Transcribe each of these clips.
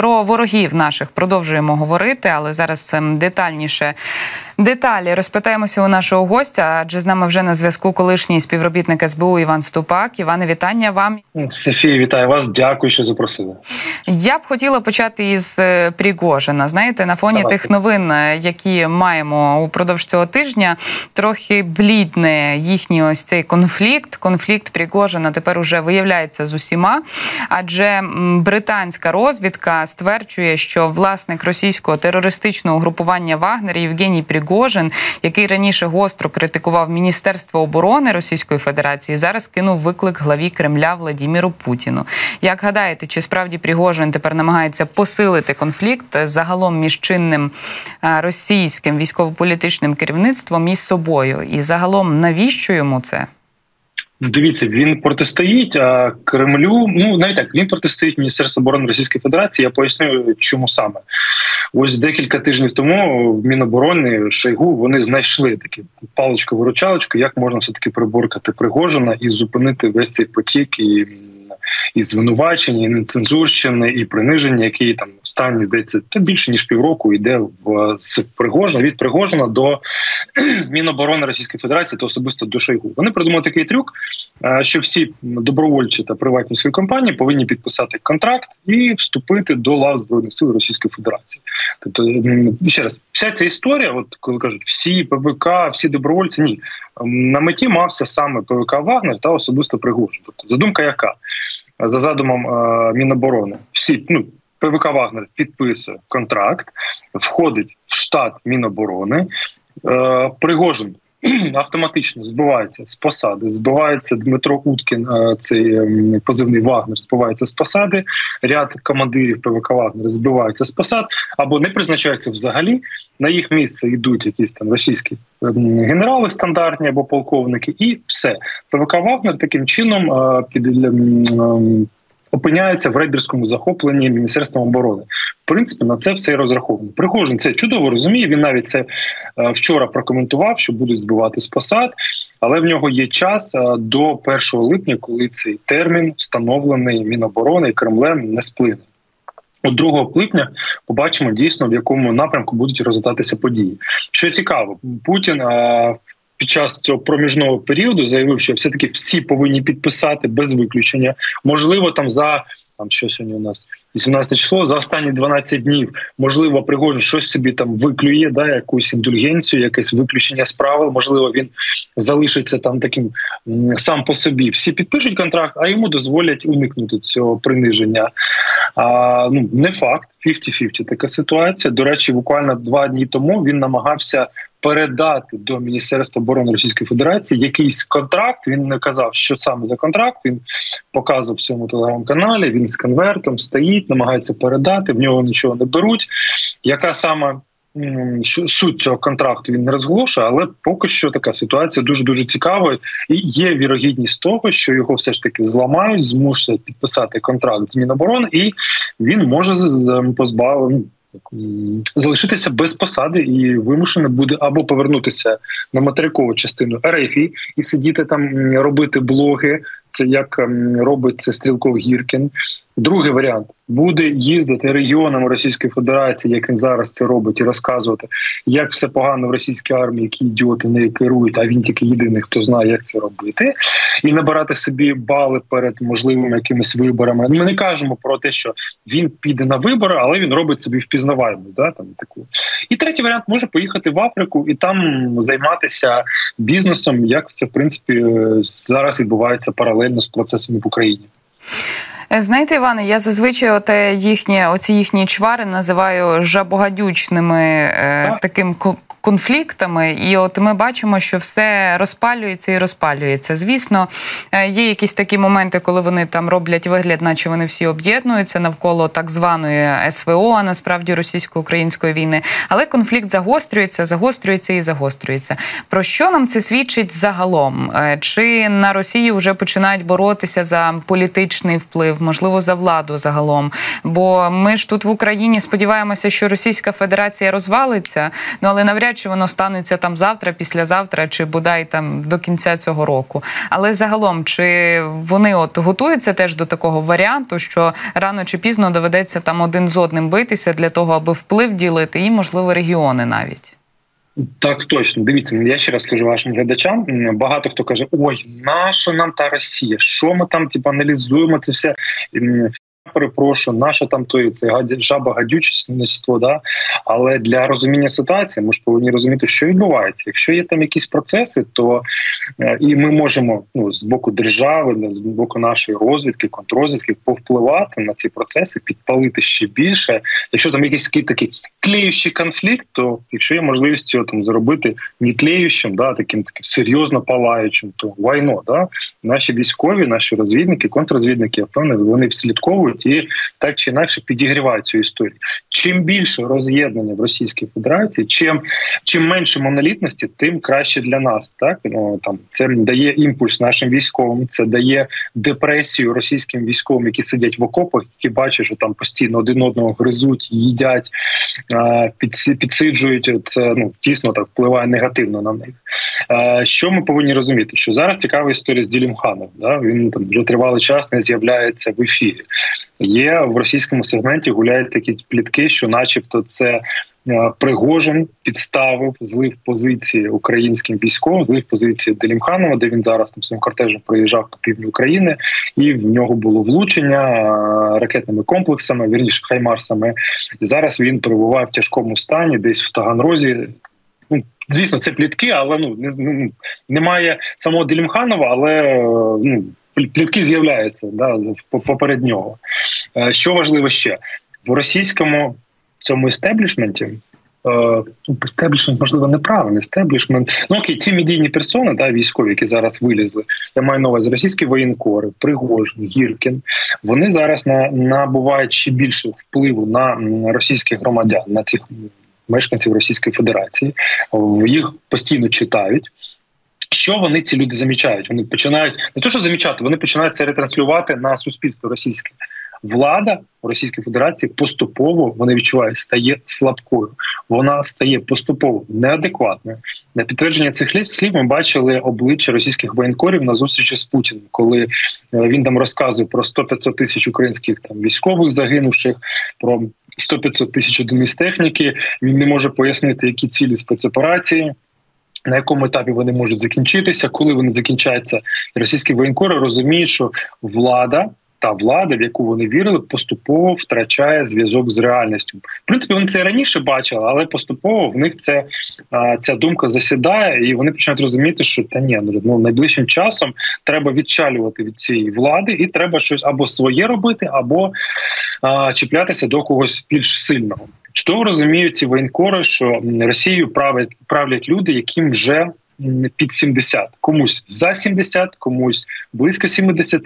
Про ворогів наших продовжуємо говорити, але зараз ем, детальніше. Деталі розпитаємося у нашого гостя, адже з нами вже на зв'язку колишній співробітник СБУ Іван Ступак. Іване, вітання вам. Софія, вітаю вас. Дякую, що запросили. Я б хотіла почати із е, Пригожина. Знаєте, на фоні Давайте. тих новин, е, які маємо упродовж цього тижня, трохи блідне їхній ось цей конфлікт. Конфлікт Пригожина тепер уже виявляється з усіма. Адже британська розвідка стверджує, що власник російського терористичного групування Вагнер Євгеній Пригожин, який раніше гостро критикував Міністерство оборони Російської Федерації, зараз кинув виклик главі Кремля Владіміру Путіну. Як гадаєте, чи справді Пригожин тепер намагається посилити конфлікт загалом між чинним е, російським військово-політичним керівництвом і собою? І загалом навіщо йому це? Ну, дивіться, він протистоїть а Кремлю. Ну навіть так він протистоїть Міністерству оборони Російської Федерації. Я поясню, чому саме ось декілька тижнів тому в Міноборони Шойгу вони знайшли такі паличку виручалочку як можна все таки приборкати Пригожина і зупинити весь цей потік і. І звинувачення, і нецензурщини, і приниження, які там останні здається, то більше ніж півроку йде в з Пригожина від Пригожина до Міноборони Російської Федерації та особисто до Шойгу. Вони придумали такий трюк, е, що всі добровольчі та приватні свої компанії повинні підписати контракт і вступити до лав збройних сил Російської Федерації. Тобто, ще раз, вся ця історія, от коли кажуть, всі ПВК, всі добровольці, ні на меті мався саме ПВК Вагнер та особисто Пригожин. Тобто задумка яка за задумом е, Міноборони, всі ну. ПВК Вагнер підписує контракт, входить в штат Міноборони. Е, Пригожин автоматично збивається з посади. Збивається Дмитро Уткін, е, цей ем, позивний Вагнер, збивається з посади. Ряд командирів ПВК Вагнер збиваються з посад або не призначаються взагалі. На їх місце йдуть якісь там російські ем, генерали стандартні або полковники, і все. ПВК Вагнер таким чином е, під ем, опиняється в рейдерському захопленні Міністерством оборони. В принципі, на це все і розраховано. Пригожин це чудово розуміє. Він навіть це е, вчора прокоментував, що будуть збивати з посад, але в нього є час е, до 1 липня, коли цей термін встановлений Міноборони і Кремлем не сплине. От 2 липня побачимо дійсно в якому напрямку будуть розгортатися події. Що цікаво, Путін а, під час цього проміжного періоду заявив, що все таки всі повинні підписати без виключення. Можливо, там за там що сьогодні у нас 18 число за останні 12 днів. Можливо, Пригожин щось собі там виклює, да якусь індульгенцію, якесь виключення з правил. Можливо, він залишиться там таким сам по собі. Всі підпишуть контракт, а йому дозволять уникнути цього приниження. А, ну не факт, 50-50 така ситуація. До речі, буквально два дні тому він намагався передати до Міністерства оборони Російської Федерації якийсь контракт. Він не казав, що саме за контракт. Він показував в своєму телеграм-каналі. Він з конвертом стоїть, намагається передати. В нього нічого не беруть. Яка саме суть цього контракту він не розголошує, але поки що така ситуація дуже дуже цікава. І є вірогідність того, що його все ж таки зламають, змусять підписати контракт з Міноборони, і він може позбавити. Залишитися без посади і вимушено буде або повернутися на материкову частину РФ і сидіти там, робити блоги. Це як робить це Стрілков Гіркін. Другий варіант буде їздити регіонами Російської Федерації, як він зараз це робить, і розказувати, як все погано в російській армії, які ідіоти нею керують, а він тільки єдиний, хто знає, як це робити, і набирати собі бали перед можливими якимись виборами. Ми не кажемо про те, що він піде на вибори, але він робить собі впізнаваємо. Да, там таку. І третій варіант може поїхати в Африку і там займатися бізнесом, як це в принципі е, зараз відбувається паралельно з процесами в Україні. Е, Знаєте, Іване, я зазвичай оте їхні, оці їхні чвари називаю жабогадючними е, таким ко- конфліктами, і от ми бачимо, що все розпалюється і розпалюється. Звісно, е, є якісь такі моменти, коли вони там роблять вигляд, наче вони всі об'єднуються навколо так званої СВО, а насправді російсько-української війни. Але конфлікт загострюється, загострюється і загострюється. Про що нам це свідчить загалом? Е, Чи на Росії вже починають боротися за політичний вплив, можливо, за владу загалом? Бо ми ж тут в Україні сподіваємося, що Російська Федерація розвалиться, ну але навряд чи воно станеться там завтра, післязавтра, чи бодай там до кінця цього року. Але загалом, чи вони от готуються теж до такого варіанту, що рано чи пізно доведеться там один з одним битися для того, аби вплив ділити, і можливо регіони навіть. Так, точно дивіться, я ще раз скажу вашим глядачам. Багато хто каже: Ой, наша нам та Росія? Що ми там типу, аналізуємо це все? Перепрошую, наше там то це жаба гадючество, да але для розуміння ситуації ми ж повинні розуміти, що відбувається. Якщо є там якісь процеси, то е, і ми можемо ну з боку держави, з боку нашої розвідки, контррозвідки повпливати на ці процеси, підпалити ще більше. Якщо там якийсь такий тлеючий конфлікт, то якщо є можливість його там зробити не тлеючим, да таким таким серйозно палаючим, то вайно, да наші військові, наші розвідники, контррозвідники, я впевнений, вони вслідковують і так чи інакше підігрівають цю історію. Чим більше роз'єднання в Російській Федерації, чим чим менше монолітності, тим краще для нас. Так ну там це дає імпульс нашим військовим, це дає депресію російським військовим, які сидять в окопах, які бачать, що там постійно один одного гризуть, їдять, підсиджують. Це ну дійсно так впливає негативно на них. Що ми повинні розуміти? Що зараз цікава історія з Ділімханом. Да? Він там вже тривалий час не з'являється в ефірі. Є в російському сегменті гуляють такі плітки, що, начебто, це е, Пригожин підставив злив позиції українським військовим, злив позиції Делімханова, де він зараз там своїм кортежем проїжджав по півдні України, і в нього було влучення е, ракетними комплексами, вірніше хаймарсами. І зараз він перебуває в тяжкому стані, десь в Таганрозі. Ну, звісно, це плітки, але ну не ну, немає самого Делімханова, але е, ну плітки з'являються да, поперед нього. Е, що важливо ще в російському цьому естеблішменті? Естеблішмент, ну, можливо, неправильний естеблішмент. Ну окей, ці медійні персони, да, військові, які зараз вилізли. Я маю на увазі російські воєнкори, Пригожин, Гіркін. Вони зараз на набувають ще більше впливу на російських громадян, на цих мешканців Російської Федерації. Їх постійно читають що вони ці люди замічають? Вони починають не то, що замічати, вони починають це ретранслювати на суспільство російське. Влада Російської Федерації поступово вони відчувають, стає слабкою. Вона стає поступово неадекватною. На підтвердження цих слів ми бачили обличчя російських воєнкорів на зустрічі з Путіним, коли е, він там розказує про 100-500 тисяч українських там військових загинувших, про 100-500 тисяч одиниць техніки. Він не може пояснити, які цілі спецоперації на якому етапі вони можуть закінчитися, коли вони закінчаються, російські воєнкори розуміють, що влада. Та влада, в яку вони вірили, поступово втрачає зв'язок з реальністю. В принципі, вони це раніше бачили, але поступово в них це ця думка засідає, і вони починають розуміти, що та ні, ну, ну найближчим часом треба відчалювати від цієї влади, і треба щось або своє робити, або а, чіплятися до когось більш сильного. Чудово розуміють ці воєнкори, що Росією правлять правлять люди, яким вже під 70. комусь за 70, комусь близько 70,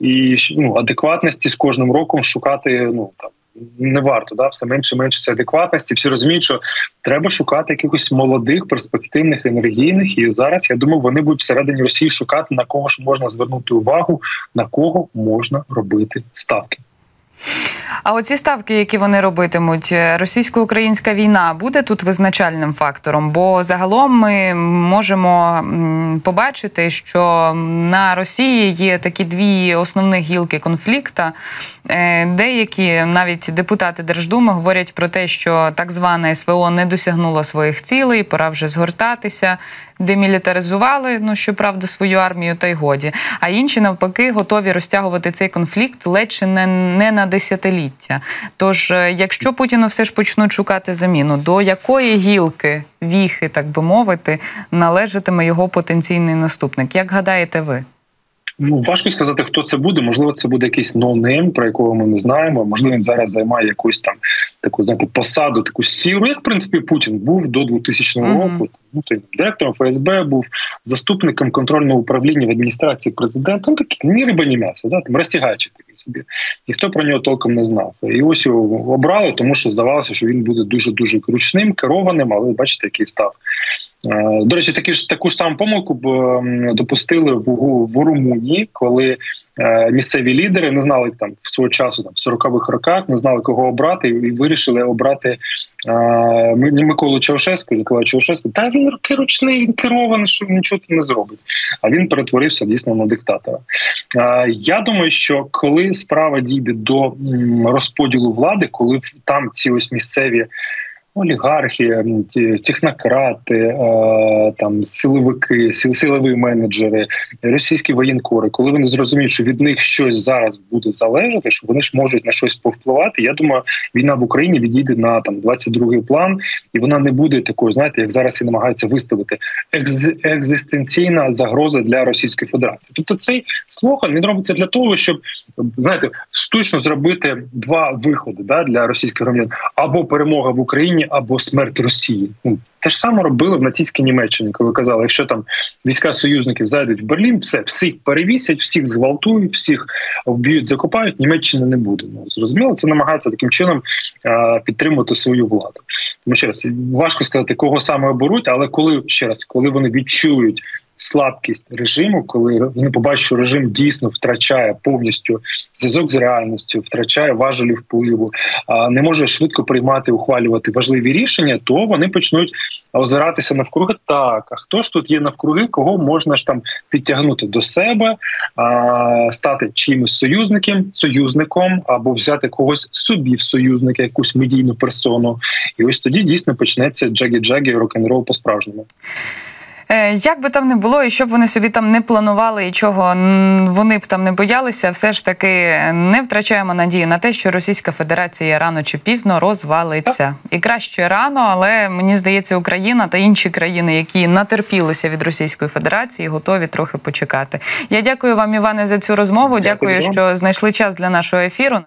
і ну адекватності з кожним роком шукати. Ну там не варто да все менше менше цієї адекватності. Всі розуміють, що треба шукати якихось молодих, перспективних, енергійних. І зараз я думаю, вони будуть всередині Росії шукати на кого ж можна звернути увагу, на кого можна робити ставки. А оці ставки, які вони робитимуть, е, російсько-українська війна буде тут визначальним фактором, бо загалом ми можемо побачити, що на Росії є такі дві основні гілки конфлікта. Е, деякі навіть депутати Держдуми говорять про те, що так зване СВО не досягнуло своїх цілей, пора вже згортатися, демілітаризували, ну щоправда, свою армію та й годі. А інші навпаки готові розтягувати цей конфлікт ледь чи не, не на десятиліття. Тож, е, якщо Путіну все ж почнуть шукати заміну, до якої гілки віхи, так би мовити, належатиме його потенційний наступник? Як гадаєте ви? Ну важко сказати, хто це буде. Можливо, це буде якийсь no-name, про якого ми не знаємо. Можливо, він зараз займає якусь там таку знаєте, посаду, таку сіру. Як в принципі Путін був до 2000 mm-hmm. року. Ну той директором ФСБ був заступником контрольного управління в адміністрації президента. Ну, такий ні риба, ні м'ясо, да там розтягаючи такий собі. Ніхто про нього толком не знав. І ось його обрали, тому що здавалося, що він буде дуже дуже кручним, керованим, але бачите, який став До речі, такі ж таку ж саму помилку б допустили в, в Румунії, коли Е, місцеві лідери не знали там в свого часу, там в 40-х роках, не знали кого обрати, і вирішили обрати е, Миколу Чаушеску, Нікола Чаушеску. Та він ручний, він керований, що нічого не зробить. А він перетворився дійсно на диктатора. Е, я думаю, що коли справа дійде до розподілу влади, коли там ці ось місцеві олігархи, технократи, е, там силовики, силові менеджери, російські воєнкори, коли вони зрозуміють, що від них щось зараз буде залежати, що вони ж можуть на щось повпливати. Я думаю, війна в Україні відійде на там 22-й план, і вона не буде такою, знаєте, як зараз і намагаються виставити екз екзистенційна загроза для Російської Федерації. Тобто цей слоган він робиться для того, щоб знаєте, штучно зробити два виходи да для російських громадян або перемога в Україні або смерть Росії. Ну те ж саме робили в нацистській Німеччині, коли казали, якщо там війська союзників зайдуть в Берлін, все всіх перевісять, всіх зґвалтують, всіх вб'ють, закопають. Німеччини не буде. Ну зрозуміло, це намагається таким чином а, підтримувати свою владу. Тому ще раз важко сказати, кого саме оберуть, але коли ще раз, коли вони відчують слабкість режиму, коли вони побачать, що режим дійсно втрачає повністю зв'язок з реальністю, втрачає важелі впливу, а не може швидко приймати, ухвалювати важливі рішення, то вони почнуть озиратися навкруги. Так, а хто ж тут є навкруги, кого можна ж там підтягнути до себе, стати чимось союзником, союзником або взяти когось собі в союзника, якусь медійну персону, і ось тоді дійсно почнеться джагі-джагі рок-н-рол по справжньому. Е, як би там не було, і щоб вони собі там не планували, і чого вони б там не боялися, все ж таки не втрачаємо надії на те, що Російська Федерація рано чи пізно розвалиться. І краще рано, але мені здається, Україна та інші країни, які натерпілися від Російської Федерації, готові трохи почекати. Я дякую вам, Іване, за цю розмову. Дякую, дякую що знайшли час для нашого ефіру.